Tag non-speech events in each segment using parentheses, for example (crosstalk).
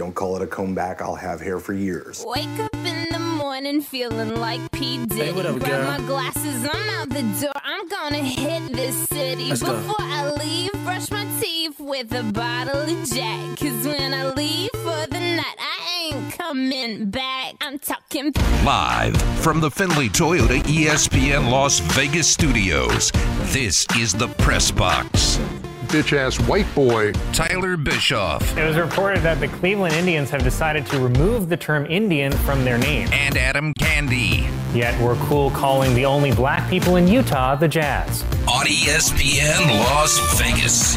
Don't call it a comeback. I'll have hair for years. Wake up in the morning feeling like P. Diddy. Hey, what up, Grab my glasses, I'm out the door. I'm gonna hit this city. Let's go. Before I leave, brush my teeth with a bottle of Jack. Cause when I leave for the night, I ain't coming back. I'm talking. Live from the Findlay Toyota ESPN Las Vegas studios, this is the Press Box. Bitch ass white boy. Tyler Bischoff It was reported that the Cleveland Indians have decided to remove the term Indian from their name. and Adam Candee Yet we're cool calling the only black people in Utah the Jazz. on ESPN Las Vegas.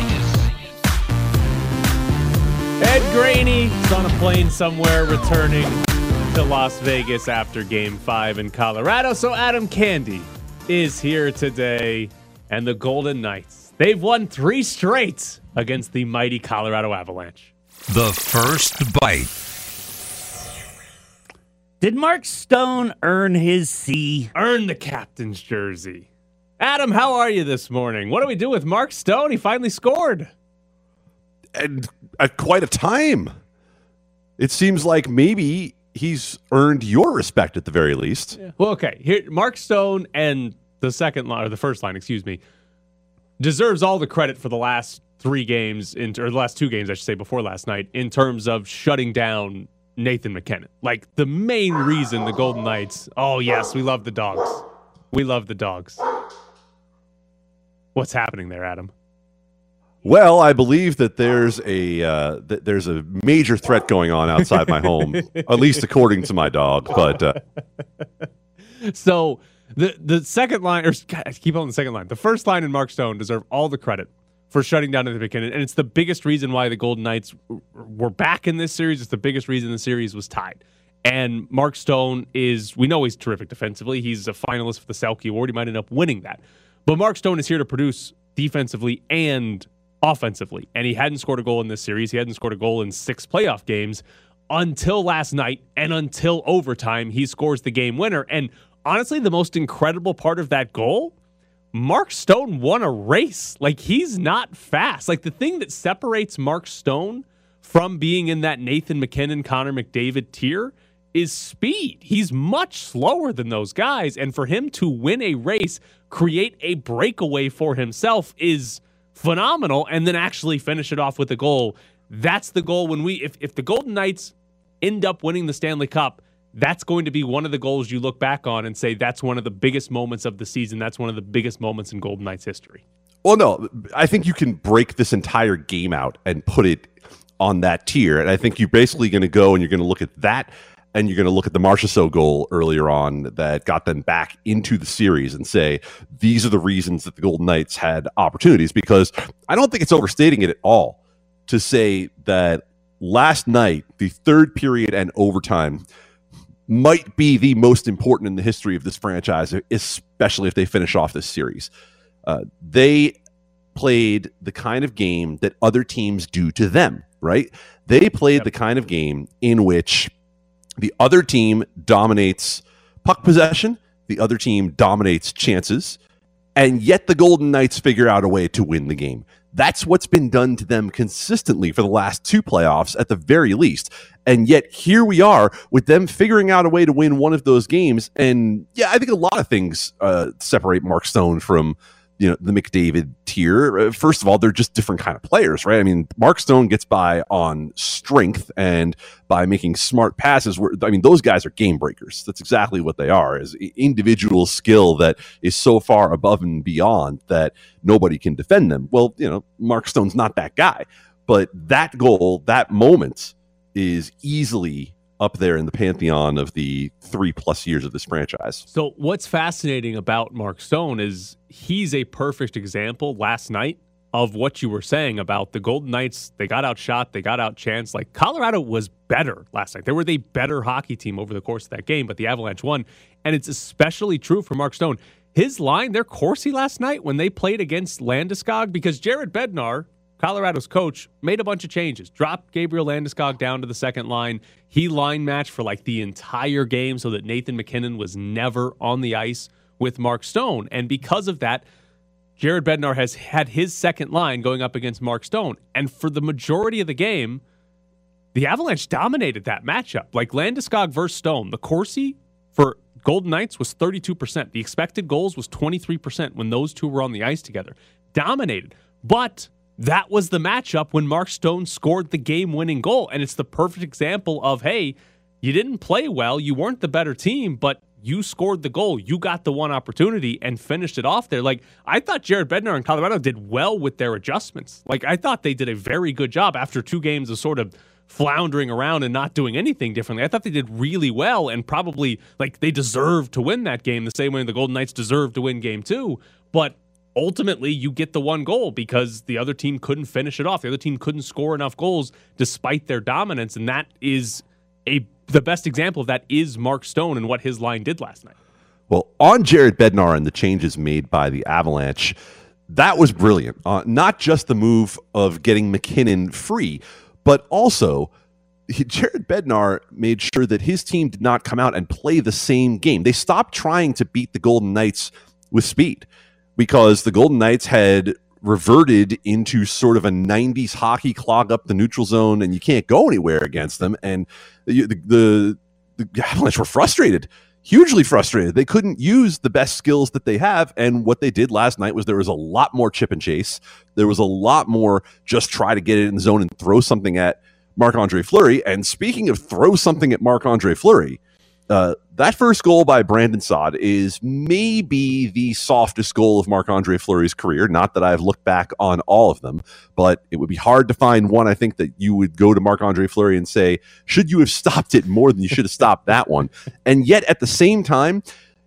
Ed Graney is on a plane somewhere returning to Las Vegas after game five in Colorado. So Adam Candee is here today, and the Golden Knights. They've won three straight against the mighty Colorado Avalanche. The first bite. Did Mark Stone earn his C? Earn the captain's jersey. Adam, how are you this morning? What do we do with Mark Stone? He finally scored. and at quite a time. It seems like maybe he's earned your respect at the very least. Well, okay. Here, Mark Stone and the second line, or the first line, excuse me, deserves all the credit for the last three games, in, or the last two games, I should say, before last night, in terms of shutting down Nathan MacKinnon. Like the main reason the Golden Knights. Oh yes, we love the dogs. We love the dogs. What's happening there, Adam? Well, I believe that there's a uh, that there's a major threat going on outside my home, (laughs) at least according to my dog. But uh, So the the second line, or God, keep on the second line. The first line and Mark Stone deserve all the credit for shutting down Nathan MacKinnon, and it's the biggest reason why the Golden Knights were back in this series. It's the biggest reason the series was tied. And Mark Stone is, we know he's terrific defensively. He's a finalist for the Selke Award. He might end up winning that. But Mark Stone is here to produce defensively and offensively. And he hadn't scored a goal in this series. He hadn't scored a goal in six playoff games until last night and until overtime. He scores the game winner. And honestly, the most incredible part of that goal Mark Stone won a race. Like he's not fast. Like the thing that separates Mark Stone from being in that Nathan MacKinnon, Connor McDavid tier is speed. He's much slower than those guys. And for him to win a race, create a breakaway for himself is phenomenal. And then actually finish it off with a goal. That's the goal when we, if, if the Golden Knights end up winning the Stanley Cup, that's going to be one of the goals you look back on and say that's one of the biggest moments of the season. That's one of the biggest moments in Golden Knights history. well, no, I think you can break this entire game out and put it on that tier. And I think you're basically going to go and you're going to look at that. And you're going to look at the Marchessault goal earlier on that got them back into the series and say these are the reasons that the Golden Knights had opportunities. Because I don't think it's overstating it at all to say that last night, the third period and overtime, might be the most important in the history of this franchise, especially if they finish off this series. Uh, they played the kind of game that other teams do to them, right? They played the kind of game in which the other team dominates puck possession, the other team dominates chances, and yet the Golden Knights figure out a way to win the game. That's what's been done to them consistently for the last two playoffs, at the very least. And yet here we are with them figuring out a way to win one of those games. And yeah, I think a lot of things uh, separate Mark Stone from you know the McDavid tier. Uh, First of all, they're just different kind of players, right? I mean, Mark Stone gets by on strength and by making smart passes. Where I mean, those guys are game breakers. That's exactly what they are. Is individual skill that is so far above and beyond that nobody can defend them. Well, you know, Mark Stone's not that guy, but that goal, that moment, is easily up there in the pantheon of the three plus years of this franchise. So, what's fascinating about Mark Stone is he's a perfect example last night of what you were saying about the Golden Knights. They got outshot, they got outchanced. Like Colorado was better last night. They were the better hockey team over the course of that game, but the Avalanche won. And it's especially true for Mark Stone. His line, their Corsi last night when they played against Landeskog, because Jared Bednar, Colorado's coach, made a bunch of changes, dropped Gabriel Landeskog down to the second line. He line matched for like the entire game so that Nathan MacKinnon was never on the ice with Mark Stone. And because of that, Jared Bednar has had his second line going up against Mark Stone. And for the majority of the game, the Avalanche dominated that matchup. Like Landeskog versus Stone, the Corsi for Golden Knights was 32%. The expected goals was 23% when those two were on the ice together. Dominated. But that was the matchup when Mark Stone scored the game winning goal. And it's the perfect example of hey, you didn't play well, you weren't the better team, but you scored the goal. You got the one opportunity and finished it off there. Like I thought Jared Bednar and Colorado did well with their adjustments. Like I thought they did a very good job after two games of sort of floundering around and not doing anything differently. I thought they did really well and probably like they deserved to win that game the same way the Golden Knights deserved to win game 2. But ultimately you get the one goal because the other team couldn't finish it off. The other team couldn't score enough goals despite their dominance and that is a the best example of that is Mark Stone and what his line did last night. Well, on Jared Bednar and the changes made by the Avalanche, that was brilliant. Uh, not just the move of getting MacKinnon free, but also Jared Bednar made sure that his team did not come out and play the same game. They stopped trying to beat the Golden Knights with speed because the Golden Knights had reverted into sort of a 90s hockey clog up the neutral zone and you can't go anywhere against them. And the the, the Avalanche were frustrated hugely frustrated. They couldn't use the best skills that they have and what they did last night was there was a lot more chip and chase. There was a lot more just try to get it in the zone and throw something at Marc-Andre Fleury. And speaking of throw something at Marc-Andre Fleury uh, that first goal by Brandon Saad is maybe the softest goal of Marc Andre Fleury's career. Not that I've looked back on all of them, but it would be hard to find one. I think that you would go to Marc Andre Fleury and say, should you have (laughs) stopped it more than you should have stopped that one? And yet at the same time,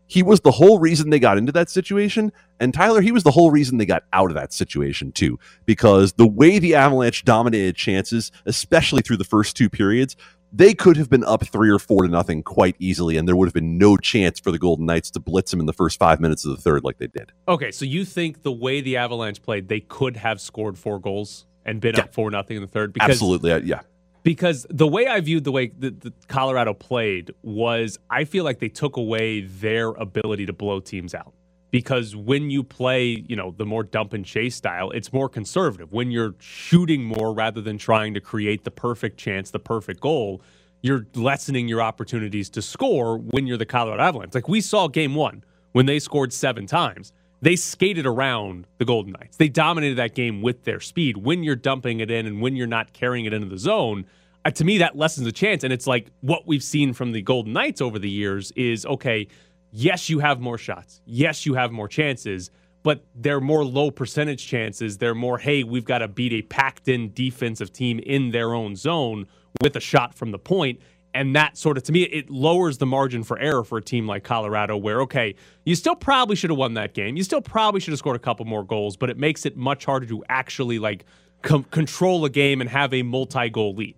he was the whole reason they got into that situation. And Tyler, he was the whole reason they got out of that situation, too, because the way the Avalanche dominated chances, especially through the first two periods, they could have been up three or four to nothing quite easily, and there would have been no chance for the Golden Knights to blitz them in the first five minutes of the third like they did. Okay, so you think the way the Avalanche played, they could have scored four goals and been Yeah. up four nothing in the third? Because, Absolutely, yeah. Because the way I viewed the way that the Colorado played was, I feel like they took away their ability to blow teams out. Because when you play, you know, the more dump and chase style, it's more conservative. When you're shooting more rather than trying to create the perfect chance, the perfect goal, you're lessening your opportunities to score when you're the Colorado Avalanche. Like we saw game one when they scored seven times. They skated around the Golden Knights. They dominated that game with their speed. When you're dumping it in and when you're not carrying it into the zone, uh, to me, that lessens the chance. And it's like what we've seen from the Golden Knights over the years is okay, yes, you have more shots. Yes, you have more chances, but they're more low percentage chances. They're more, hey, we've got to beat a packed in defensive team in their own zone with a shot from the point. And that sort of, to me, it lowers the margin for error for a team like Colorado, where, okay, you still probably should have won that game. You still probably should have scored a couple more goals, but it makes it much harder to actually like control a game and have a multi goal lead.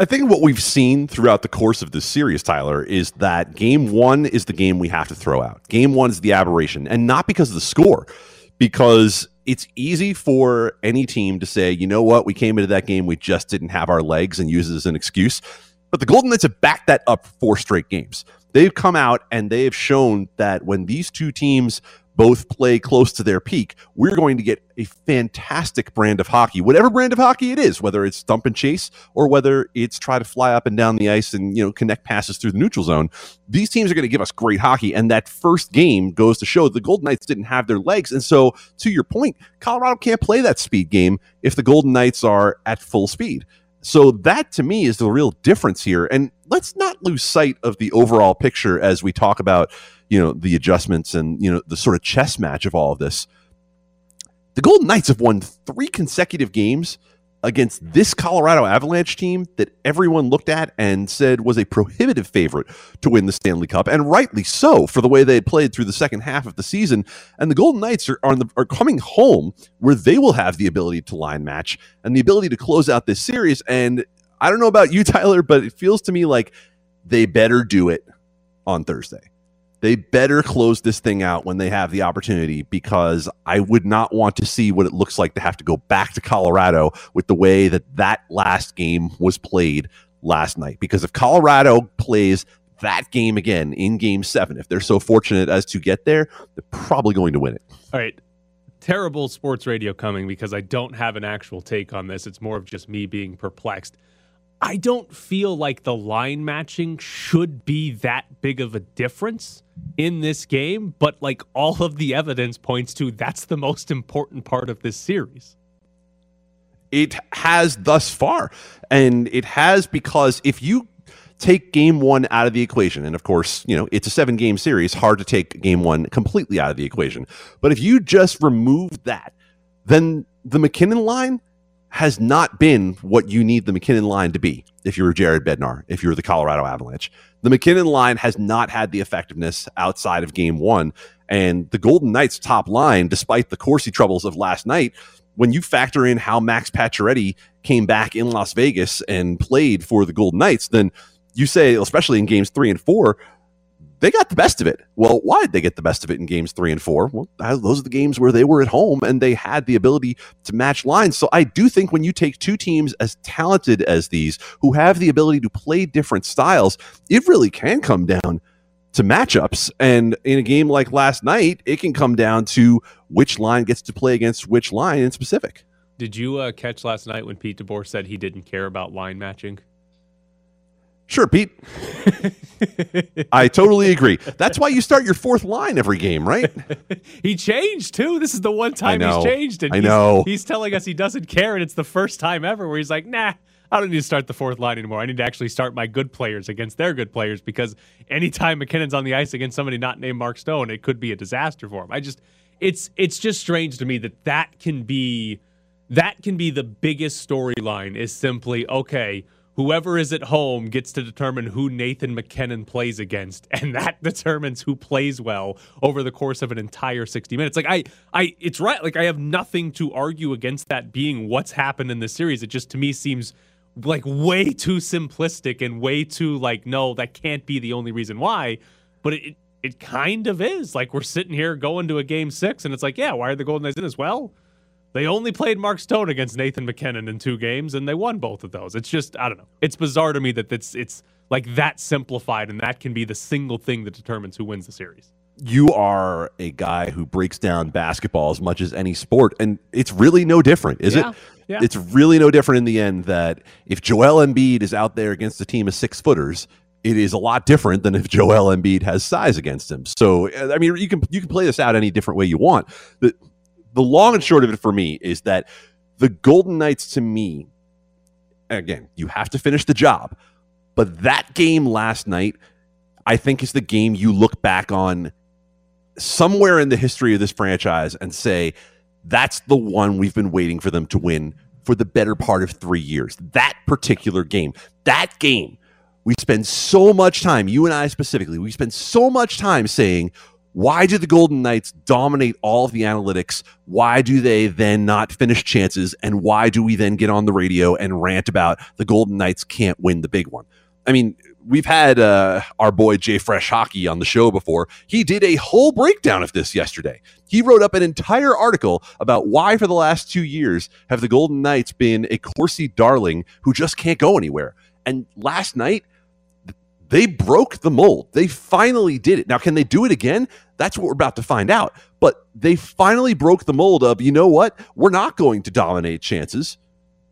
I think what we've seen throughout the course of this series, Tyler, is that game one is the game we have to throw out. Game one is the aberration, and not because of the score, because it's easy for any team to say, you know what, we came into that game, we just didn't have our legs and use it as an excuse. But the Golden Knights have backed that up four straight games. They've come out and they have shown that when these two teams both play close to their peak, we're going to get a fantastic brand of hockey, whatever brand of hockey it is, whether it's dump and chase or whether it's try to fly up and down the ice and you know connect passes through the neutral zone. These teams are going to give us great hockey, and that first game goes to show the Golden Knights didn't have their legs, and so to your point, Colorado can't play that speed game if the Golden Knights are at full speed. So that to me is the real difference here. And let's not lose sight of the overall picture as we talk about, you know, the adjustments and, you know, the sort of chess match of all of this. The Golden Knights have won three consecutive games against this Colorado Avalanche team that everyone looked at and said was a prohibitive favorite to win the Stanley Cup, and rightly so for the way they had played through the second half of the season. And the Golden Knights are are, the, are coming home where they will have the ability to line match and the ability to close out this series. And I don't know about you, (laughs) Tyler, but it feels to me like they better do it on Thursday. They better close this thing out when they have the opportunity because I would not want to see what it looks like to have to go back to Colorado with the way that that last game was played last night. Because if Colorado plays that game again in game seven, if they're so fortunate as to get there, they're probably going to win it. All right. Terrible sports radio coming because I don't have an actual take on this. It's more of just me being perplexed. I don't feel like the line matching should be that big of a difference in this game, but like all of the evidence points to that's the most important part of this series. It has thus far. And it has because if you take game one out of the equation, and of course, you know, it's a seven game series, hard to take game one completely out of the equation. But if you just remove that, then the MacKinnon line has not been what you need the MacKinnon line to be if you're Jared Bednar, if you're the Colorado Avalanche. The MacKinnon line has not had the effectiveness outside of game one. And the Golden Knights top line, despite the Corsi troubles of last night, when you factor in how Max Pacioretty came back in Las Vegas and played for the Golden Knights, then you say, especially in games three and four, they got the best of it. Well, why did they get the best of it in games three and four? Well, those are the games where they were at home and they had the ability to match lines. So I do think when you take two teams as talented as these, who have the ability to play different styles, it really can come down to matchups. And in a game like last night, it can come down to which line gets to play against which line in specific. Did you uh, catch last night when Pete DeBoer said he didn't care about line matching? Sure, Pete. I totally agree. That's why you start your fourth line every game, right? (laughs) he changed too. This is the one time he's changed. And I he's- know. He's telling us he doesn't care, and it's the first time ever where he's like, "Nah, I don't need to start the fourth line anymore. I need to actually start my good players against their good players because anytime MacKinnon's on the ice against somebody not named Mark Stone, it could be a disaster for him. I just, it's it's just strange to me that that can be that can be the biggest storyline. Is simply okay. Whoever is at home gets to determine who Nathan MacKinnon plays against, (laughs) and that determines who plays well over the course of an entire 60 minutes. Like I I it's right, like I have nothing to argue against that being what's happened in this series. It just to me seems like way too simplistic and way too like no, that can't be the only reason why. But it it kind of is. Like we're sitting here going to a game 6 and it's like, yeah, why are the Golden Knights in as well? They only played Mark Stone against Nathan MacKinnon in two games, and they won both of those. It's just I don't know. It's bizarre to me that it's it's like that simplified, and that can be the single thing that determines who wins the series. you are a guy who breaks down basketball as much as any sport, and it's really no different, is Yeah, it? yeah. It's really no different in the end that if Joel Embiid is out there against a team of six footers, it is a lot different than if Joel Embiid has size against him. So, I mean, you can you can play this out any different way you want. The the long and short of it for me is that the Golden Knights, to me, again, you have to finish the job, but that game last night, I think, is the game you look back on somewhere in the history of this franchise and say that's the one we've been waiting for them to win for the better part of three years. That particular game, that game, we spend so much time, you and I specifically, we spend so much time saying, why do the Golden Knights dominate all of the analytics? Why do they then not finish chances? And why do we then get on the radio and rant about the Golden Knights can't win the big one? I mean, we've had uh, our boy Jay Fresh Hockey on the show before. He did a whole breakdown of this yesterday. He wrote up an entire article about why, for the last two years, have the Golden Knights been a Corsi darling who just can't go anywhere. And last night, they broke the mold. They finally did it. Now, can they do it again? That's what we're about to find out. But they finally broke the mold of, you know what? We're not going to dominate chances,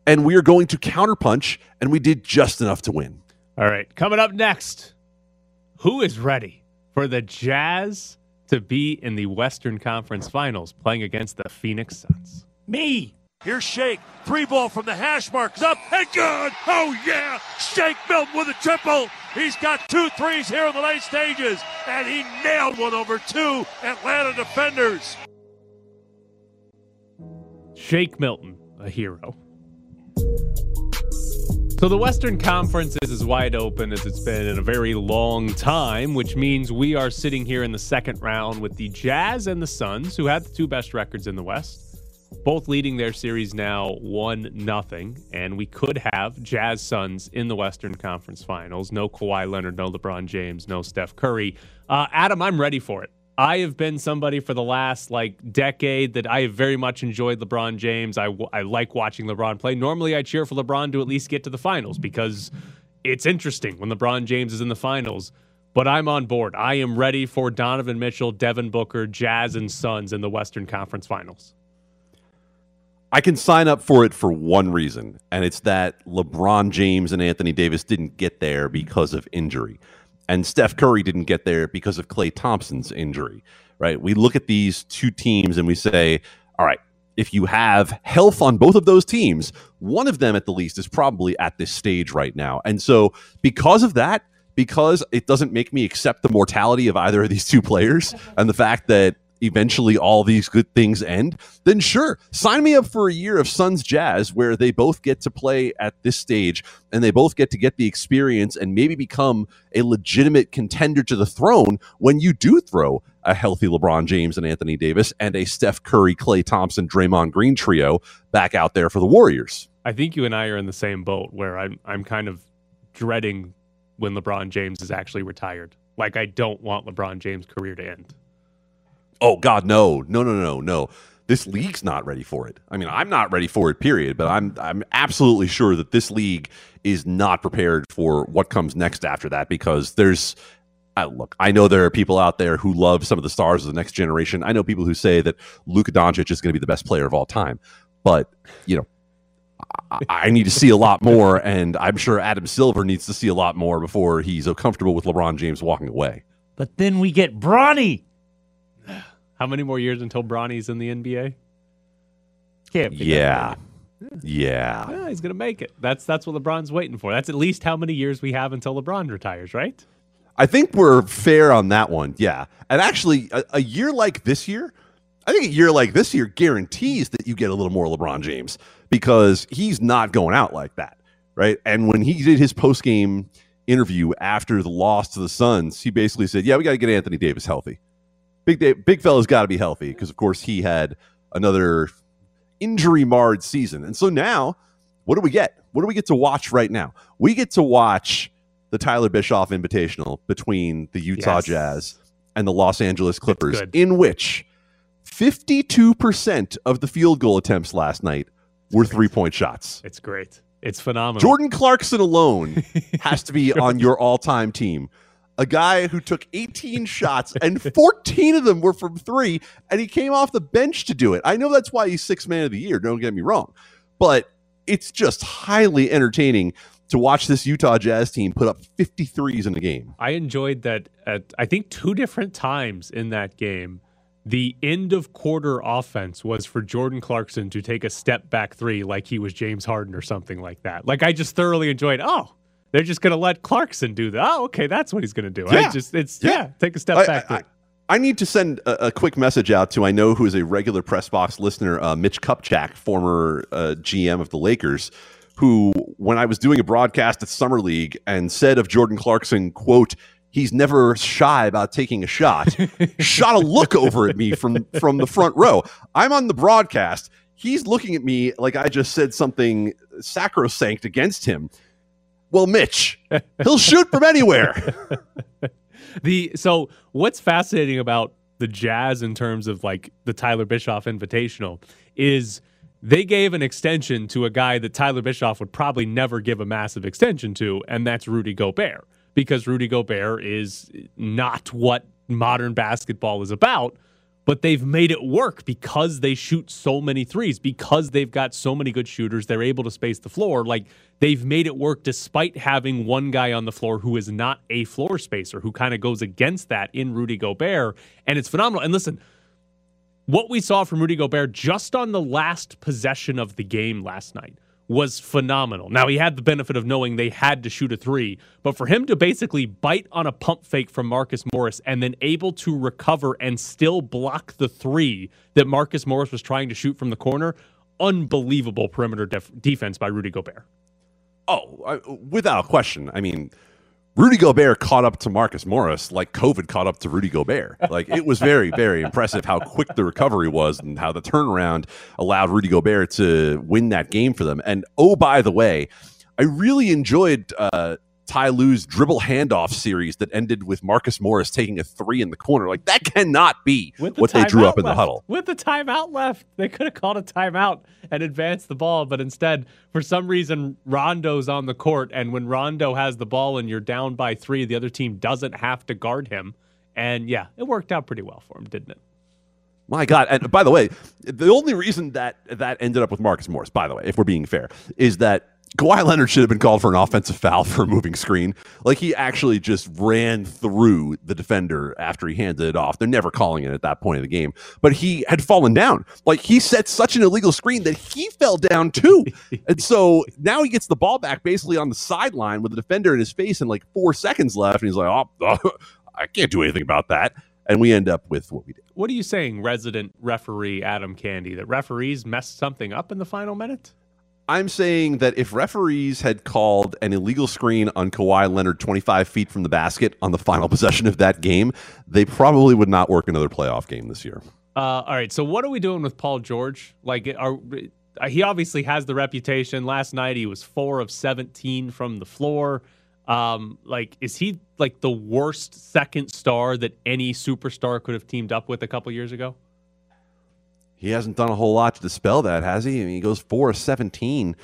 and we are going to counterpunch, and we did just enough to win. All right, coming up next, who is ready for the Jazz to be in the Western Conference Finals playing against the Phoenix Suns? Me. Here's Shake. Three ball from the hash marks up and good. Oh, yeah. Shake Milton with a triple. He's got two threes here in the late stages, and he nailed one over two Atlanta defenders. Shake Milton, a hero. So the Western Conference is as wide open as it's been in a very long time, which means we are sitting here in the second round with the Jazz and the Suns, who had the two best records in the West, both leading their series now one nothing, and we could have Jazz Suns in the Western Conference Finals. No Kawhi Leonard, no LeBron James, no Steph Curry. Uh, Adam, I'm ready for it. I have been somebody for the last like decade that I have very much enjoyed LeBron James. I like watching LeBron play. Normally, I cheer for LeBron to at least get to the finals because it's interesting when LeBron James is in the finals. But I'm on board. I am ready for Donovan Mitchell, Devin Booker, Jazz, and Suns in the Western Conference Finals. I can sign up for it for one reason, and it's that LeBron James and Anthony Davis didn't get there because of injury. And Steph Curry didn't get there because of Klay Thompson's injury, right? We look at these two teams and we say, all right, if you have health on both of those teams, one of them at the least is probably at this stage right now. And so, because of that, because it doesn't make me accept the mortality of either of these two players and the fact that eventually all these good things end, then sure, sign me up for a year of Suns Jazz where they both get to play at this stage and they both get to get the experience and maybe become a legitimate contender to the throne when you do throw a healthy LeBron James and Anthony Davis and a Steph Curry, Klay Thompson, Draymond Green trio back out there for the Warriors. I think you and I are in the same boat where I'm I'm kind of dreading when LeBron James is actually retired. Like I don't want LeBron James' career to end. Oh God, no, no, no, no, no. This league's not ready for it. I mean, I'm not ready for it. Period. But I'm I'm absolutely sure that this league is not prepared for what comes next after that because there's. I, look, I know there are people out there who love some of the stars of the next generation. I know people who say that Luka Doncic is going to be the best player of all time. But you know, I, I need to see a lot more, and I'm sure Adam Silver needs to see a lot more before he's comfortable with LeBron James walking away. But then we get Bronny. How many more years until Bronny's in the NBA? Can't be that Yeah, yeah. Yeah, he's gonna make it. That's that's what LeBron's waiting for. That's at least how many years we have until LeBron retires, right? I think we're fair on that one. Yeah. And actually, a, a year like this year, I think a year like this year guarantees that you get a little more LeBron James because he's not going out like that. Right. And when he did his post game interview after the loss to the Suns, he basically said, Yeah, we got to get Anthony Davis healthy. Big, Dave, big fella's got to be healthy because, of course, he had another injury marred season. And so now, what do we get? What do we get to watch right now? We get to watch the Tyler Bischoff Invitational between the Utah Yes. Jazz and the Los Angeles Clippers, in which 52% of the field goal attempts last night were three point shots. It's great. It's phenomenal. Jordan Clarkson alone (laughs) has to be on your all time team. A guy who took 18 shots and 14 of them were from three, and he came off the bench to do it. I know that's why he's six man of the year, don't get me wrong. But it's just highly entertaining to watch this Utah Jazz team put up 53s in a game. I enjoyed that at I think two different times in that game. The end of quarter offense was for Jordan Clarkson to take a step back three like he was James Harden or something like that. Like I just thoroughly enjoyed, oh, they're just gonna let Clarkson do that. Oh, okay, that's what he's gonna do. Yeah. I just it's Yeah. yeah, take a step I- back I- three. I need to send a, a quick message out to I know who is a regular press box listener, uh, Mitch Kupchak, former uh, GM of the Lakers, who when I was doing a broadcast at Summer League and said of Jordan Clarkson, quote, he's never shy about taking a shot, (laughs) shot a look over at me from from the front row. I'm on the broadcast. He's looking at me like I just said something sacrosanct against him. Well, Mitch, he'll shoot from anywhere. (laughs) The so what's fascinating about the Jazz in terms of like the Tyler Bischoff Invitational is they gave an extension to a guy that Tyler Bischoff would probably never give a massive extension to, and that's Rudy Gobert. Because Rudy Gobert is not what modern basketball is about, but they've made it work because they shoot so many threes, because they've got so many good shooters, they're able to space the floor. Like they've made it work despite having one guy on the floor who is not a floor spacer, who kind of goes against that in Rudy Gobert. And it's phenomenal. And listen, what we saw from Rudy Gobert just on the last possession of the game last night was phenomenal. Now, he had the benefit of knowing they had to shoot a three, but for him to basically bite on a pump fake from Marcus Morris and then able to recover and still block the three that Marcus Morris was trying to shoot from the corner, unbelievable perimeter def- defense by Rudy Gobert. Oh, I, without a question. I mean, Rudy Gobert caught up to Marcus Morris like COVID caught up to Rudy Gobert. Like it was very, very impressive how quick the recovery was and how the turnaround allowed Rudy Gobert to win that game for them. And oh, by the way, I really enjoyed uh, Ty Lue's dribble handoff series that ended with Marcus Morris taking a three in the corner. Like that cannot be With the what they drew up in the left. huddle. With the timeout left, they could have called a timeout and advanced the ball, but instead, for some reason, Rondo's on the court, and when Rondo has the ball and you're down by three, the other team doesn't have to guard him. And yeah, it worked out pretty well for him, didn't it? My God! And by the way, the only reason that that ended up with Marcus Morris, by the way, if we're being fair, is that Kawhi Leonard should have been called for an offensive foul for a moving screen. Like he actually just ran through the defender after he handed it off. They're never calling it at that point of the game, but he had fallen down. Like he set such an illegal screen that he fell down too. and so now he gets the ball back basically on the sideline with the defender in his face and like four seconds left, and he's like, "Oh, (laughs) I can't do anything about that." And we end up with what we did. What are you saying, resident referee Adam Candee? That referees messed something up in the final minute? I'm saying that if referees had called an illegal screen on Kawhi Leonard 25 feet from the basket on the final (laughs) possession of that game, they probably would not work another playoff game this year. Uh, all right. So what are we doing with Paul George? Like, are he obviously has the reputation. Last night he was four of 17 from the floor. Um, like, is he like the worst second star that any superstar could have teamed up with a couple years ago? He hasn't done a whole lot to dispel that, has he? I mean, he goes four of 17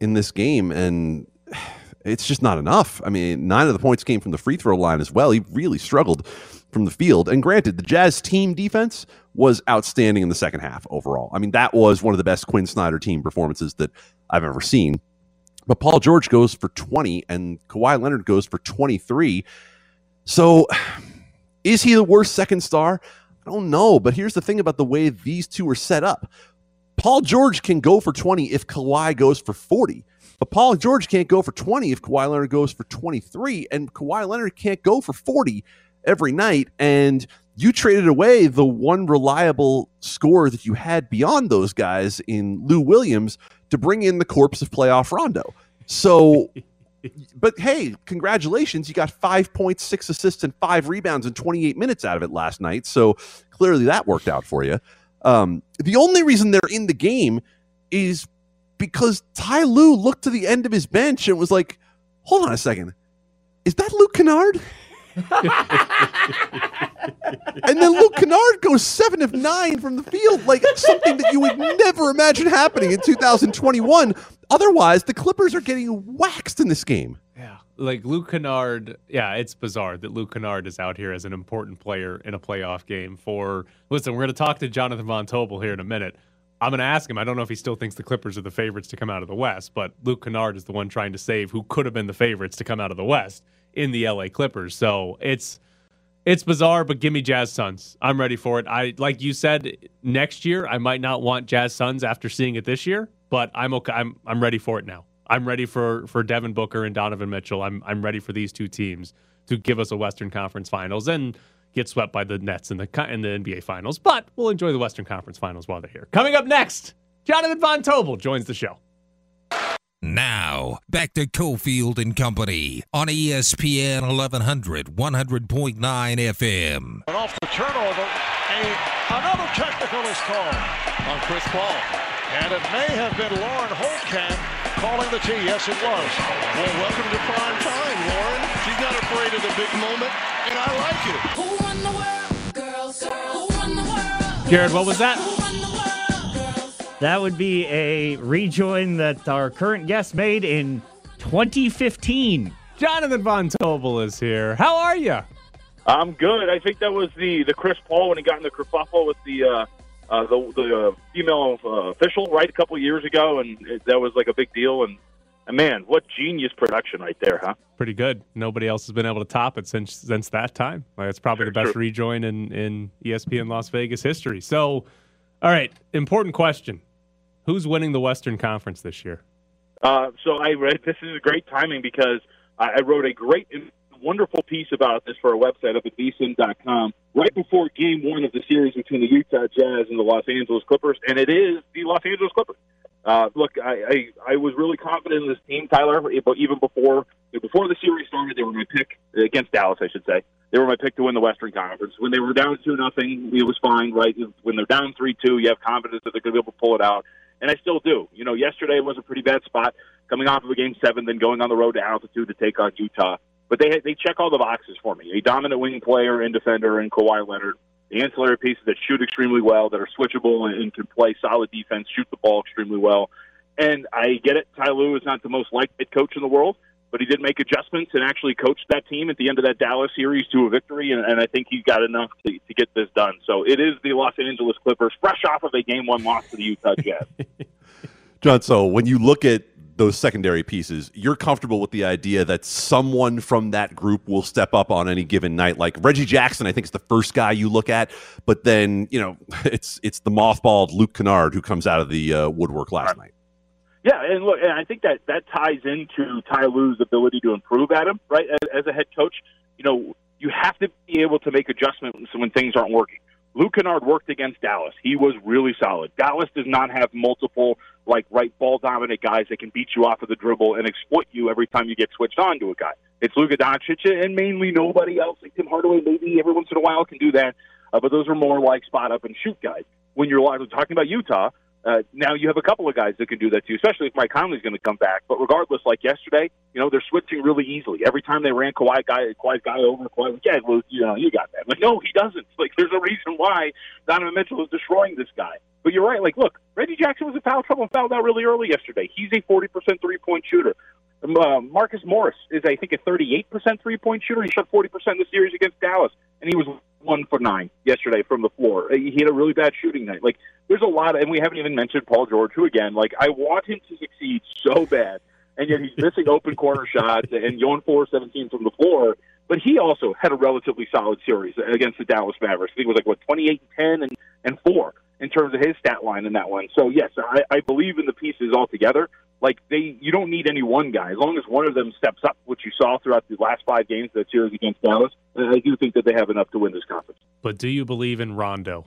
in this game, and it's just not enough. I mean, nine of the points came from the free throw line as well. He really struggled from the field. And granted, the Jazz team defense was outstanding in the second half overall. I mean, that was one of the best Quinn Snyder team performances that I've ever seen. But Paul George goes for 20 and Kawhi Leonard goes for 23. So (sighs) is he the worst second star? I don't know. But here's the thing about the way these two are set up Paul George can go for 20 if Kawhi goes for 40. But Paul George can't go for 20 if Kawhi Leonard goes for 23. And Kawhi Leonard can't go for 40 every night. And you traded away the one reliable scorer that you had beyond those guys in Lou Williams to bring in the corpse of playoff Rondo. So, (laughs) but hey, congratulations. You got five points, six assists, and five rebounds in 28 minutes out of it last night. So clearly that worked out for you. Um, the only reason they're in the game is because Ty Lue looked to the end of his bench and was like, hold on a second. Is that Luke Kennard? And then Luke Kennard goes seven of nine from the field, like something that you would never imagine happening in 2021. Otherwise, the Clippers are getting waxed in this game. Yeah. Like Luke Kennard, yeah, it's bizarre that Luke Kennard is out here as an important player in a playoff game for listen, we're gonna talk to Jonathan Von Tobel here in a minute. I'm going to ask him. I don't know if he still thinks the Clippers are the favorites to come out of the West, but Luke Kennard is the one trying to save who could have been the favorites to come out of the West in the LA Clippers. So it's it's bizarre, but give me Jazz Suns. I'm ready for it. I like you said next year. I might not want Jazz Suns after seeing it this year, but I'm okay. I'm I'm ready for it now. I'm ready for for Devin Booker and Donovan Mitchell. I'm I'm ready for these two teams to give us a Western Conference Finals and get swept by the Nets in the in the NBA Finals. But we'll enjoy the Western Conference Finals while they're here. Coming up next, Jonathan Von Tobel joins the show. Now, back to Cofield and Company on ESPN 1100, 100.9 FM. And off the turnover, a, another technical is called on Chris Paul. And it may have been Lauren Holtkamp calling the tee. Yes, it was. Well, welcome to prime time, Lauren. She's not afraid of the big moment, and I like it. Who won the world? Girls, girls. Who won the world? Jared, what was that? That would be a rejoin that our current guest made in 2015. Jonathan Von Tobel is here. How are you? I'm good. I think that was the the Chris Paul when he got in the kerfuffle with the uh, uh, the the uh, female uh, official right a couple years ago, and it, that was like a big deal. And, and man, what genius production right there, huh? Pretty good. Nobody else has been able to top it since since that time. Like it's probably Sure, the best sure. rejoin in in ESPN Las Vegas history. So, all right, important question: Who's winning the Western Conference this year? Uh, so I read this is a great timing because I, I wrote a great, wonderful piece about this for our website up at vsin.com right before Game One of the series between the Utah Jazz and the Los Angeles Clippers, and it is the Los Angeles Clippers. Uh, look, I, I I was really confident in this team, Tyler. But even before before the series started, they were my pick against Dallas, I should say. They were my pick to win the Western Conference. When they were down two nothing, it was fine, right? When they're down three two, you have confidence that they're going to be able to pull it out and I still do. You know, yesterday was a pretty bad spot coming off of a game seven, then going on the road to altitude to take on Utah. But they they check all the boxes for me: a dominant wing player and defender in Kawhi Leonard, the ancillary pieces that shoot extremely well, that are switchable and, and can play solid defense, shoot the ball extremely well. And I get it. Ty Lue is not the most liked coach in the world, but he did make adjustments and actually coached that team at the end of that Dallas series to a victory, and, and I think he's got enough to, to get this done. So it is the Los Angeles Clippers, fresh off of a game one loss to the Utah Jazz. (laughs) John, so when you look at those secondary pieces, you're comfortable with the idea that someone from that group will step up on any given night. Like Reggie Jackson, I think is the first guy you look at, but then you know (laughs) it's it's the mothballed Luke Kennard who comes out of the uh, woodwork last night. Yeah, and look, and I think that that ties into Ty Lue's ability to improve at him, right? As, as a head coach, you know, you have to be able to make adjustments when things aren't working. Luke Kennard worked against Dallas. He was really solid. Dallas does not have multiple like right ball dominant guys that can beat you off of the dribble and exploit you every time you get switched on to a guy. It's Luka Doncic and mainly nobody else. Like Tim Hardaway, maybe every once in a while can do that, uh, but those are more like spot up and shoot guys. When you're talking about Utah, uh, now you have a couple of guys that can do that too, especially if Mike Conley's going to come back. But regardless, like yesterday, you know they're switching really easily. Every time they ran Kawhi guy, Kawhi's guy over, Kawhi, like, yeah, well, you know, you got that. Like, no, he doesn't. Like, there's a reason why Donovan Mitchell is destroying this guy. But you're right. Like, look, Reggie Jackson was in foul trouble and fouled out really early yesterday. He's a 40% three point shooter. Um, uh, Marcus Morris is, I think, a 38% three point shooter. He shot 40% in the series against Dallas, and he was one for nine yesterday from the floor. Uh, He had a really bad shooting night. Like, there's a lot, of, and we haven't even mentioned Paul George, who again, like, I want him to succeed so bad, and yet he's missing open corner shots and going four seventeen from the floor. But he also had a relatively solid series against the Dallas Mavericks. It was like what 28 10 and and four in terms of his stat line in that one. So yes, I, I believe in the pieces altogether. Like they, you don't need any one guy as long as one of them steps up, which you saw throughout the last five games of that series against Dallas. I do think that they have enough to win this conference. But do you believe in Rondo?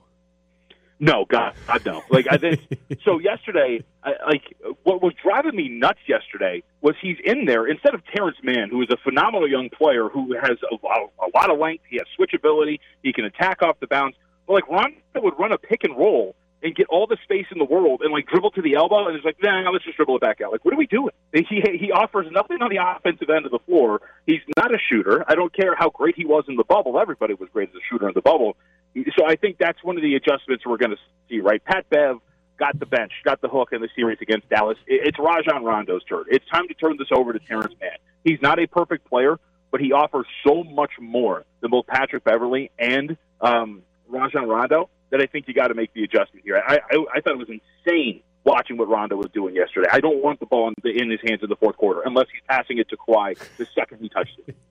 No, God, God no. Like I think (laughs) so. Yesterday, I, like what was driving me nuts yesterday was he's in there instead of Terance Mann, who is a phenomenal young player who has a, a lot of length. He has switchability. He can attack off the bounce. But like Rondo would run a pick and roll and get all the space in the world and like dribble to the elbow and it's like, nah, let's just dribble it back out. Like, what are we doing? He he offers nothing on the offensive end of the floor. He's not a shooter. I don't care how great he was in the bubble. Everybody was great as a shooter in the bubble. So I think that's one of the adjustments we're going to see. Right, Pat Bev got the bench, got the hook in the series against Dallas. It's Rajon Rondo's turn. It's time to turn this over to Terance Mann. He's not a perfect player, but he offers so much more than both Patrick Beverley and um, Rajon Rondo that I think you got to make the adjustment here. I, I, I thought it was insane watching what Rondo was doing yesterday. I don't want the ball in, the, in his hands in the fourth quarter unless he's passing it to Kawhi the second he touched it. (laughs)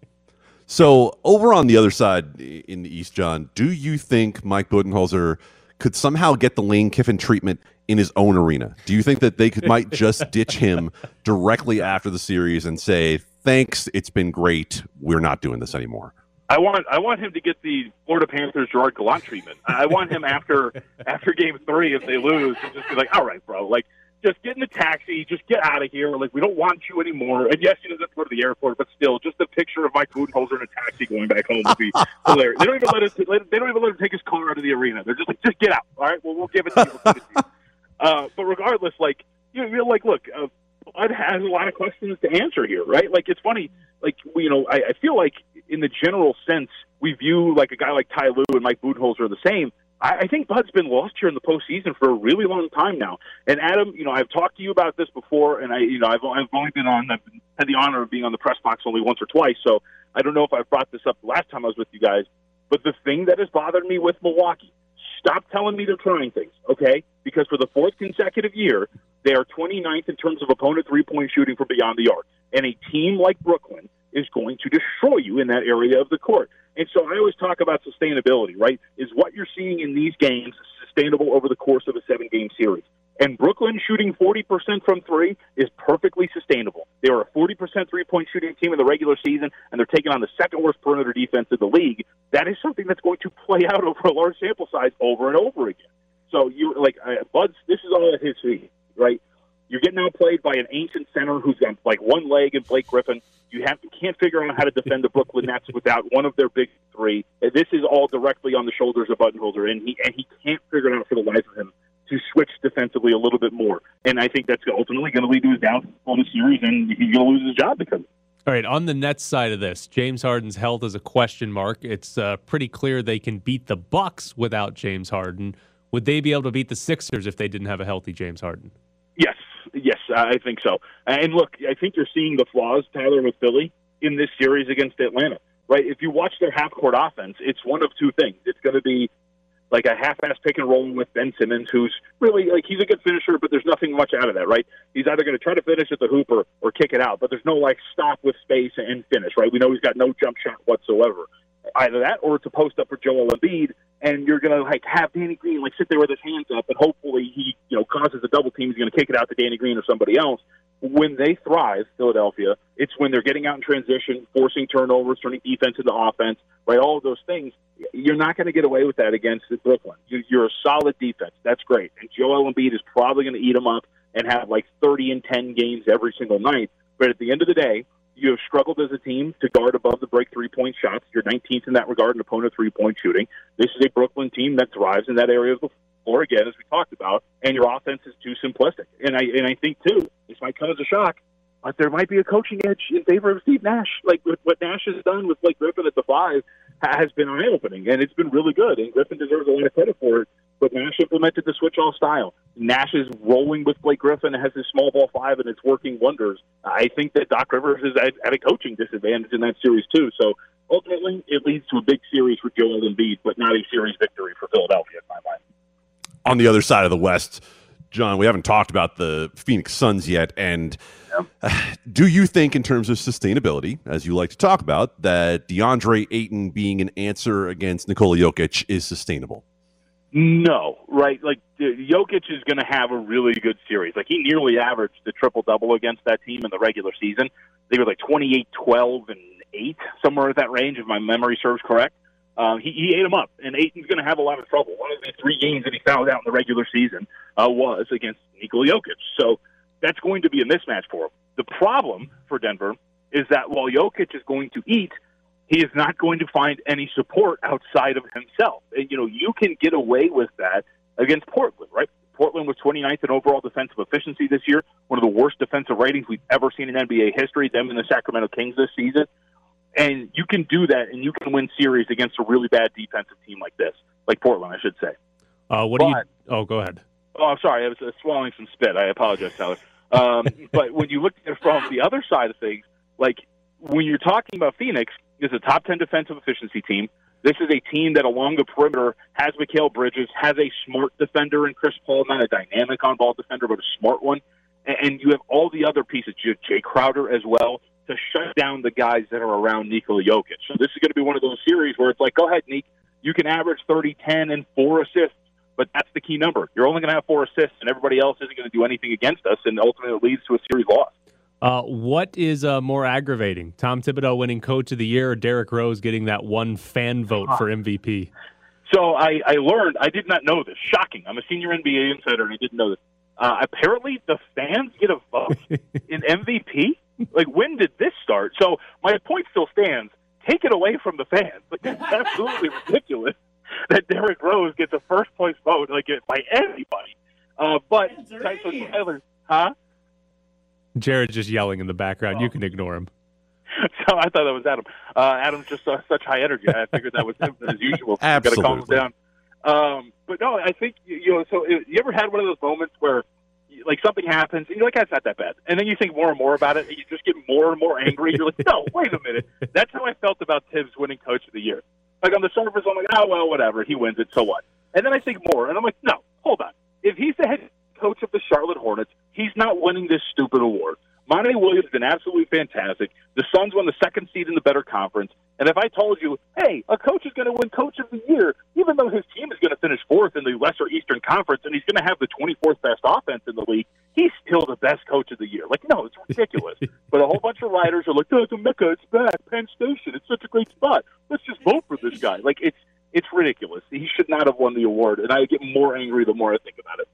So over on the other side in the East, John, do you think Mike Budenholzer could somehow get the Lane Kiffin treatment in his own arena? Do you think that they could might just (laughs) ditch him directly after the series and say, "Thanks, it's been great. We're not doing this anymore." I want I want him to get the Florida Panthers Gerard Gallant treatment. I want him after (laughs) after game three if they lose to just be like, all right, bro, like just get in the taxi, just get out of here. Like we don't want you anymore. And yes, he doesn't go to the airport, but still, just a picture of Mike Budenholzer in a taxi going back home would be (laughs) hilarious. They don't even let us. They don't even let him take his car out of the arena. They're just like, just get out. All right, well we'll give it to you. We'll it to you. (laughs) Uh, but regardless, like you know, you're like, look, uh, Bud has a lot of questions to answer here, right? Like it's funny, like you know, I, I feel like in the general sense, we view like a guy like Ty Lue and Mike Budenholzer are the same. I, I think Bud's been lost here in the postseason for a really long time now. And Adam, you know, I've talked to you about this before, and I, you know, I've, I've only been on, I've had the honor of being on the press box only once or twice, so I don't know if I've brought this up the last time I was with you guys. But the thing that has bothered me with Milwaukee, stop telling me they're trying things, okay? Because for the fourth consecutive year, they are 29th in terms of opponent three point shooting from beyond the arc. And a team like Brooklyn is going to destroy you in that area of the court. And so I always talk about sustainability, right? Is what you're seeing in these games sustainable over the course of a seven game series? And Brooklyn shooting 40% from three is perfectly sustainable. They are a 40% three point shooting team in the regular season, and they're taking on the second worst perimeter defense in the league. That is something that's going to play out over a large sample size over and over again. So you like uh, Bud's. This is all at his feet, right? You're getting outplayed by an ancient center who's got like one leg and Blake Griffin. You have can't figure out how to defend the Brooklyn Nets (laughs) without one of their big three. This is all directly on the shoulders of Budenholzer, and he and he can't figure it out for the life of him to switch defensively a little bit more. And I think that's ultimately going to lead to his downfall in the series, and he's going to lose his job because. of it. All right, on the Nets side of this, James Harden's health is a question mark. It's uh, pretty clear they can beat the Bucks without James Harden. Would they be able to beat the Sixers if they didn't have a healthy James Harden? Yes, yes. I think so. And look, I think you're seeing the flaws, Tyler, with Philly in this series against Atlanta. Right? If you watch their half court offense, it's one of two things. It's going to be like a half-ass pick and roll with Ben Simmons, who's really like he's a good finisher, but there's nothing much out of that, right? He's either going to try to finish at the hoop or, or kick it out, but there's no like stop with space and finish, right? We know he's got no jump shot whatsoever. Either that, or it's a post up for Joel Embiid, and you're going to like have Danny Green like sit there with his hands up, and hopefully he you know causes a double team. He's going to kick it out to Danny Green or somebody else. When they thrive, Philadelphia, it's when they're getting out in transition, forcing turnovers, turning defense into offense, right? All of those things. You're not going to get away with that against Brooklyn. You- You're a solid defense. That's great. And Joel Embiid is probably going to eat them up and have like 30 and 10 games every single night. But at the end of the day, you have struggled as a team to guard above the break three point shots. You're 19th in that regard in opponent three point shooting. This is a Brooklyn team that thrives in that area of the floor again, as we talked about. And your offense is too simplistic. And I and I think too, this might come as a shock, but there might be a coaching edge in favor of Steve Nash. Like what Nash has done with Blake Griffin at the five has been eye opening, and it's been really good. And Griffin deserves a lot of credit for it. But Nash implemented the switch all style. Nash is rolling with Blake Griffin and has his small ball five, and it's working wonders. I think that Doc Rivers is at, at a coaching disadvantage in that series too. So ultimately, it leads to a big series for Joel Embiid, but not a series victory for Philadelphia in my mind. on the other side of the West, John, we haven't talked about the Phoenix Suns yet. And uh, (sighs) do you think, in terms of sustainability, as you like to talk about, that DeAndre Ayton being an answer against Nikola Jokic is sustainable? No, right? Like uh, Jokic is going to have a really good series. Like he nearly averaged the triple double against that team in the regular season. They were like 28, 12, and eight, somewhere at that range, if my memory serves correct. Um, he, he ate him up, and Ayton's going to have a lot of trouble. One of the three games that he fouled out in the regular season uh, was against Nikola Jokic. So that's going to be a mismatch for him. The problem for Denver is that while Jokic is going to eat, he is not going to find any support outside of himself. And, you know, you can get away with that against Portland, right? Portland was 29th in overall defensive efficiency this year, one of the worst defensive ratings we've ever seen in NBA history, them and the Sacramento Kings this season. And you can do that, and you can win series against a really bad defensive team like this, like Portland, I should say. Uh, what do you? Oh, go ahead. Oh, I'm sorry. I was uh, swallowing some spit. I apologize, Tyler. Um, (laughs) but when you look at it from the other side of things, like when you're talking about Phoenix, is a top 10 defensive efficiency team. This is a team that along the perimeter has Mikal Bridges, has a smart defender in Chris Paul, not a dynamic on ball defender, but a smart one. And- you have all the other pieces, you have Jae Crowder as well, to shut down the guys that are around Nikola Jokic. So this is going to be one of those series where it's like, go ahead, Nick, you can average 30, 10, and four assists but that's the key number. You're only going to have four assists, and everybody else isn't going to do anything against us, and ultimately it leads to a series loss. Uh, what is uh, more aggravating, Tom Thibodeau winning Coach of the Year or Derrick Rose getting that one fan vote for MVP? So I, I learned, I did not know this. Shocking. I'm a senior NBA insider, and I didn't know this. Uh, apparently, the fans get a vote (laughs) in MVP? Like, when did this start? So my point still stands. Take it away from the fans. Like, that's absolutely ridiculous that Derrick Rose gets a first place vote like by anybody. Uh, but so Tyler, huh? Jared's just yelling in the background. You can ignore him. (laughs) so I thought that was Adam. Uh, Adam's just uh, such high energy. I figured that was him as usual. (laughs) Got to calm him down. Um, but no, I think you know. So uh, you ever had one of those moments where like something happens and you're like, "That's not that bad," and then you think more and more about it, and you just get more and more angry. You're like, (laughs) "No, wait a minute." That's how I felt about Thibs winning Coach of the Year. Like on the surface, I'm like, "Oh well, whatever. He wins it, so what?" And then I think more, and I'm like, "No, hold on. If he's the head coach of the Charlotte Hornets, he's not winning this stupid award." Monty Williams has been absolutely fantastic. The Suns won the second seed in the better conference. And if I told you, hey, a coach is going to win Coach of the Year, even though his team is going to finish fourth in the Lesser Eastern Conference and he's going to have the 24th best offense in the league, he's still the best Coach of the Year. Like, no, it's ridiculous. (laughs) but a whole bunch of writers are like, oh, it's mecca, it's back, Penn Station, it's such a great spot. Let's just vote for this guy. Like, it's it's ridiculous. He should not have won the award. And I get more angry the more I think about it.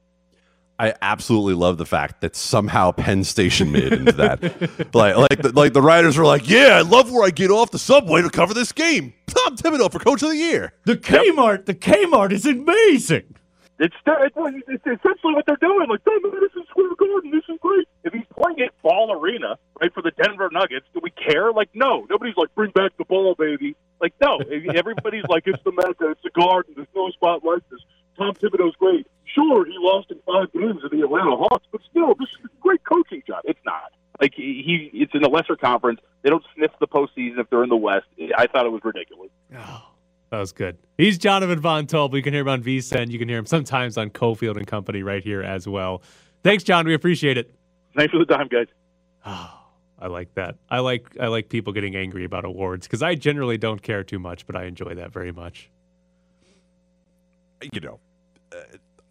I absolutely love the fact that somehow Penn Station made it into that. (laughs) like, like, the, like the writers were like, "Yeah, I love where I get off the subway to cover this game." Tom Thibodeau for Coach of the Year. The Kmart, the Kmart is amazing. It's, it's, it's essentially what they're doing. Like, oh, Madison Square Garden, this is great. If he's playing at Ball Arena, right, for the Denver Nuggets, do we care? Like, no. Nobody's like, bring back the ball, baby. Like, no. Everybody's like, it's the Mecca, it's the Garden, there's no spot like this. Tom Thibodeau's great. Sure, he lost in five games to the Atlanta Hawks, but still, this is a great coaching. Job. It's not like he, it's in a lesser conference. They don't sniff the postseason if they're in the West. I thought it was ridiculous. Oh, that was good. He's Jonathan Von Tobel. You can hear him on VSiN. You can hear him sometimes on Cofield and Company right here as well. Thanks, John. We appreciate it. Thanks for the time, guys. Oh, (sighs) I like that. I like I like people getting angry about awards because I generally don't care too much, but I enjoy that very much. You know, uh,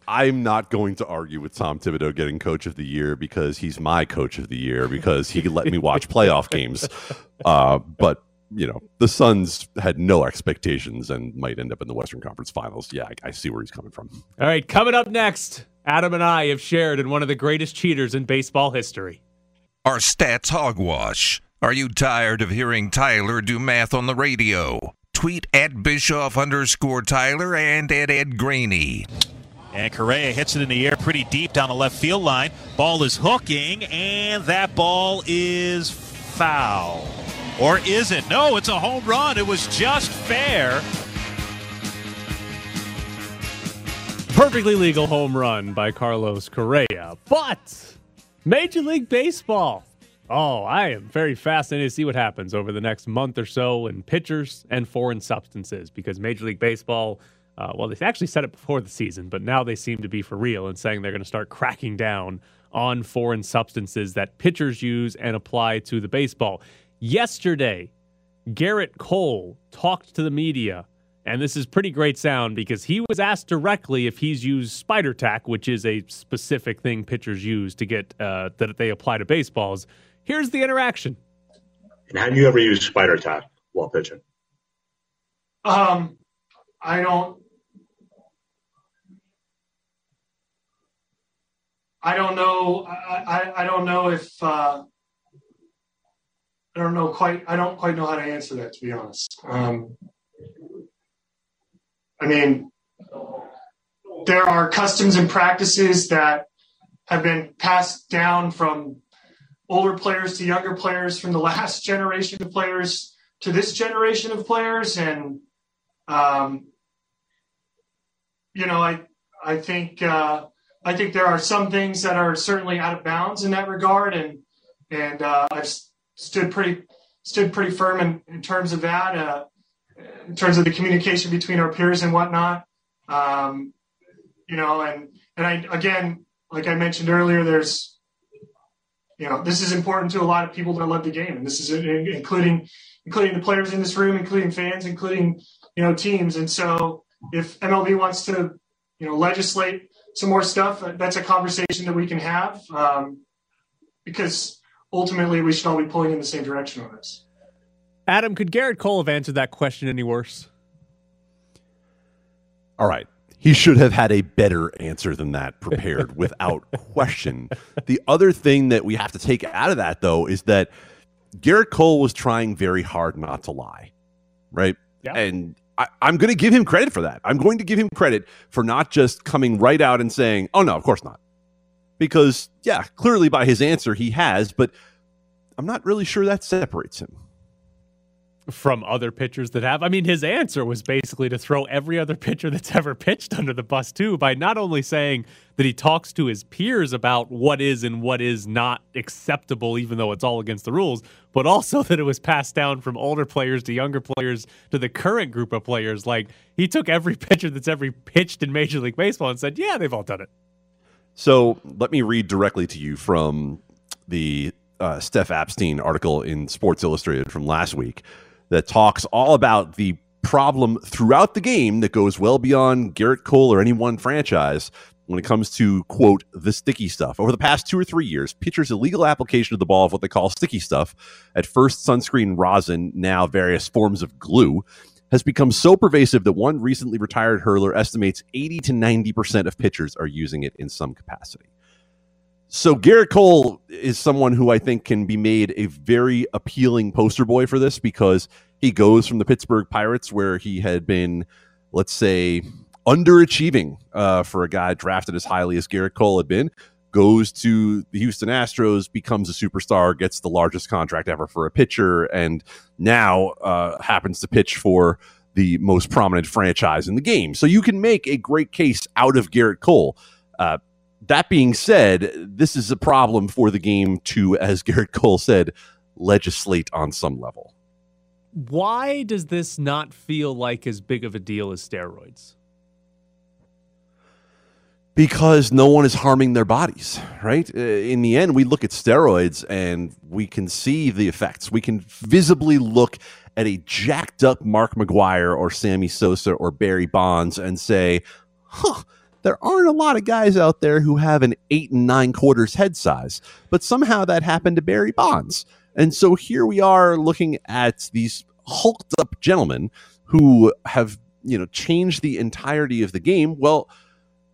I'm not going to argue with Tom Thibodeau getting Coach of the Year because he's my Coach of the Year because he let me watch playoff games. (laughs) Uh, but you know, the Suns had no expectations and might end up in the Western Conference Finals. Yeah, I, I see where he's coming from. All right, coming up next, Adam and I have shared in one of the greatest cheaters in baseball history. Our stats hogwash. Are you tired of hearing Tyler do math on the radio? Tweet at Bischoff underscore Tyler and at Ed Graney. And Correa hits it in the air pretty deep down the left field line. Ball is hooking, and that ball is foul. Or is it? No, it's a home run. It was just fair. Perfectly legal home run by Carlos Correa. But Major League Baseball. Oh, I am very fascinated to see what happens over the next month or so in pitchers and foreign substances because Major League Baseball, uh, well, they actually said it before the season, but now they seem to be for real and saying they're going to start cracking down on foreign substances that pitchers use and apply to the baseball. Yesterday, Gerrit Cole talked to the media, and this is pretty great sound because he was asked directly if he's used spider tack, which is a specific thing pitchers use to get uh, that they apply to baseballs. Here's the interaction. And have you ever used spider tack while pitching? Um, I don't. I don't know. I, I, I don't know if uh, I don't know quite. I don't quite know how to answer that, to be honest. Um, I mean, there are customs and practices that have been passed down from older players to younger players, from the last (laughs) generation of players to this generation of players, and um, you know, I I think uh, I think there are some things that are certainly out of bounds in that regard, and and uh, I've stood pretty stood pretty firm in, in terms of that, uh, in terms of the communication between our peers and whatnot. Um, you know, and and I again, like I mentioned earlier, there's you know this is important to a lot of people that love the game, and this is including including the players in this room, including fans, including you know teams. And so if MLB wants to you know legislate some more stuff, that's a conversation that we can have um, because ultimately we should all be pulling in the same direction on this. Adam, could Gerrit Cole have answered that question any worse? All right. He should have had a better answer than that prepared (laughs) without question. The other thing that we have to take out of that, though, is that Gerrit Cole was trying very hard not to lie, right? Yeah. And I, am going to give him credit for that. I'm going to give him credit for not just coming right out and saying, oh, no, of course not because, yeah, clearly by his answer he has, but I'm not really sure that separates him from other pitchers that have. I mean, his answer was basically to throw every other pitcher that's (laughs) ever pitched under the bus, too, by not only saying that he talks to his peers about what is and what is not acceptable, even though it's all against the rules, but also (laughs) that it was passed down from older players to younger players to the current group of players. Like, he took every (laughs) pitcher that's ever pitched in Major League Baseball and said, yeah, they've all done it. So let me read directly to you from the uh, Steph Apstein article in Sports Illustrated from last week that talks all about the problem throughout the game that goes well beyond Gerrit Cole or any one franchise when it comes to quote the sticky stuff. Over the past two or three years, pitchers' illegal application of the ball of what they call sticky stuff, at first sunscreen rosin, now various forms of glue, has become so pervasive that one recently retired hurler estimates 80 to 90% of pitchers are using it in some capacity. So Gerrit Cole is someone who I think can be made a very appealing poster boy for this because he goes from the Pittsburgh Pirates where he had been, let's say, underachieving uh, for a guy drafted as highly as Gerrit Cole had been, goes to the Houston Astros, becomes a superstar, gets the largest contract ever for a pitcher, and now uh, happens to pitch for the most prominent franchise in the game. So you can make a great case out of Gerrit Cole. Uh, that being said, this is a problem for the game to, as Gerrit Cole said, legislate on some level. Why does this not feel like as big of a deal as steroids? because no one is harming their bodies, right? Uh, In the end, we look at steroids and we can see the effects. We can visibly look at a jacked up Mark McGwire or Sammy Sosa or Barry Bonds and say, huh, there aren't a lot of guys out there who have an eight and nine quarters head size, but somehow that happened to Barry Bonds. And so here we are looking at these hulked up gentlemen who have, you know, changed the entirety of the game. Well,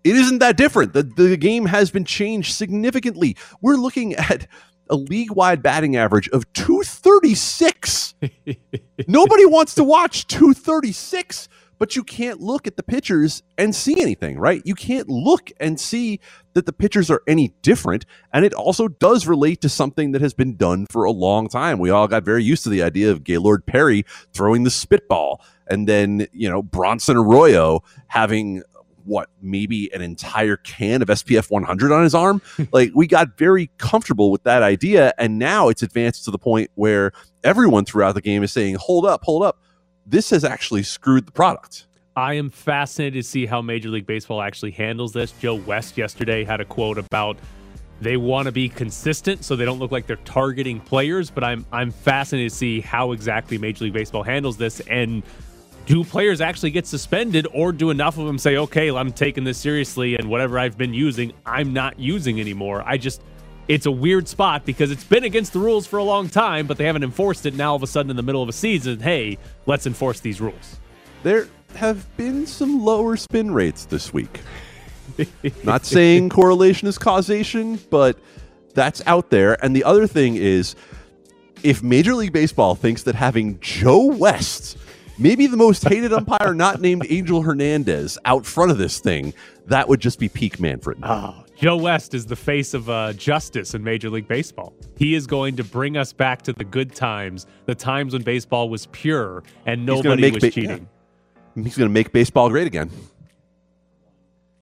it isn't that different. The, the game has been changed significantly. We're looking at a league wide batting average of 236. (laughs) Nobody wants to watch 236, but you can't look at the pitchers and see anything, right? You can't look and see that the pitchers are any different. And it also does relate to something that has been done for a long time. We all got very used to the idea of Gaylord Perry throwing the spitball and then, you know, Bronson Arroyo having what maybe an entire can of SPF 100 on his arm. (laughs) like we got very comfortable with that idea, and now it's advanced to the point where everyone throughout the game is saying, "Hold up, hold up, this has actually screwed the product." I am fascinated to see how Major League Baseball actually handles this. Joe West yesterday had a quote about they want to be consistent so they don't look like they're targeting players, but I'm I'm fascinated to see how exactly Major League Baseball handles this and do players actually get suspended or do enough of them say, okay, I'm taking this seriously and whatever I've been using, I'm not using anymore? I just, it's a weird spot because it's been against the rules for a long time, but they haven't enforced it. Now, all of a sudden, in the middle of a season, hey, let's enforce these rules. There have been some lower spin rates this week. (laughs) Not saying correlation is causation, but that's out there. And the other thing is, if Major League Baseball thinks that having Joe West maybe the most hated umpire not named Angel Hernandez out front of this thing, that would just be peak Manfred. Oh, Joe West is the face of uh, justice in Major League Baseball. He is going to bring us back to the good times, the times when baseball was pure and nobody was ba- cheating. yeah. (laughs) He's going to make baseball great again.